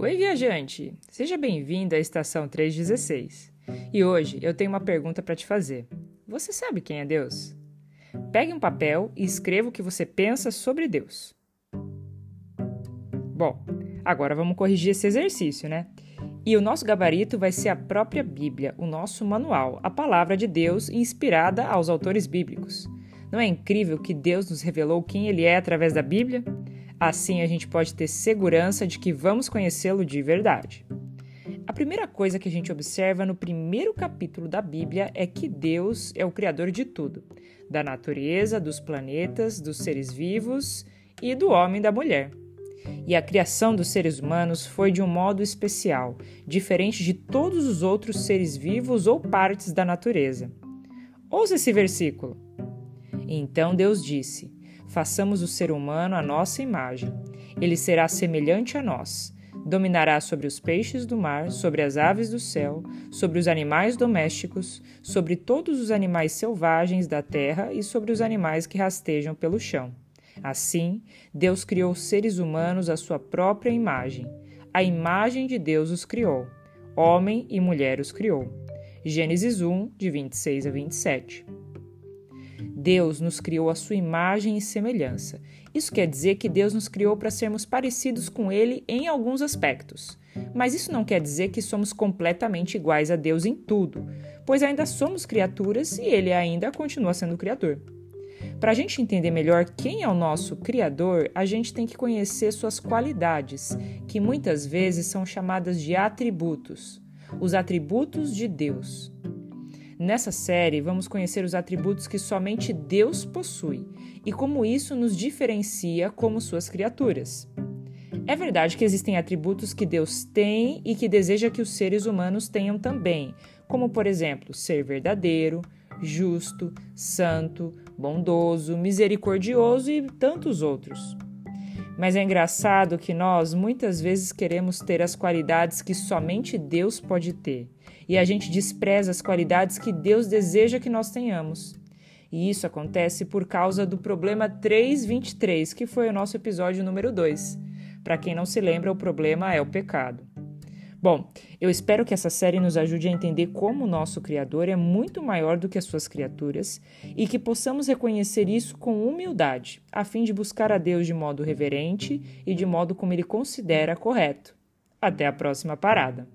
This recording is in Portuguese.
Oi, viajante! Seja bem-vindo à estação 316. E hoje eu tenho uma pergunta para te fazer. Você sabe quem é Deus? Pegue um papel e escreva o que você pensa sobre Deus. Bom, agora vamos corrigir esse exercício, né? E o nosso gabarito vai ser a própria Bíblia, o nosso manual, a palavra de Deus inspirada aos autores bíblicos. Não é incrível que Deus nos revelou quem Ele é através da Bíblia? Assim a gente pode ter segurança de que vamos conhecê-lo de verdade. A primeira coisa que a gente observa no primeiro capítulo da Bíblia é que Deus é o Criador de tudo: da natureza, dos planetas, dos seres vivos e do homem e da mulher. E a criação dos seres humanos foi de um modo especial, diferente de todos os outros seres vivos ou partes da natureza. Ouça esse versículo. Então Deus disse: Façamos o ser humano à nossa imagem. Ele será semelhante a nós. Dominará sobre os peixes do mar, sobre as aves do céu, sobre os animais domésticos, sobre todos os animais selvagens da terra e sobre os animais que rastejam pelo chão. Assim, Deus criou seres humanos à sua própria imagem. A imagem de Deus os criou. Homem e mulher os criou. Gênesis 1, de 26 a 27. Deus nos criou a sua imagem e semelhança. Isso quer dizer que Deus nos criou para sermos parecidos com Ele em alguns aspectos. Mas isso não quer dizer que somos completamente iguais a Deus em tudo, pois ainda somos criaturas e Ele ainda continua sendo Criador. Para a gente entender melhor quem é o nosso Criador, a gente tem que conhecer suas qualidades, que muitas vezes são chamadas de atributos os atributos de Deus. Nessa série, vamos conhecer os atributos que somente Deus possui e como isso nos diferencia como suas criaturas. É verdade que existem atributos que Deus tem e que deseja que os seres humanos tenham também, como, por exemplo, ser verdadeiro, justo, santo, bondoso, misericordioso e tantos outros. Mas é engraçado que nós muitas vezes queremos ter as qualidades que somente Deus pode ter, e a gente despreza as qualidades que Deus deseja que nós tenhamos. E isso acontece por causa do problema 323, que foi o nosso episódio número 2. Para quem não se lembra, o problema é o pecado. Bom, eu espero que essa série nos ajude a entender como o nosso Criador é muito maior do que as suas criaturas e que possamos reconhecer isso com humildade, a fim de buscar a Deus de modo reverente e de modo como ele considera correto. Até a próxima parada!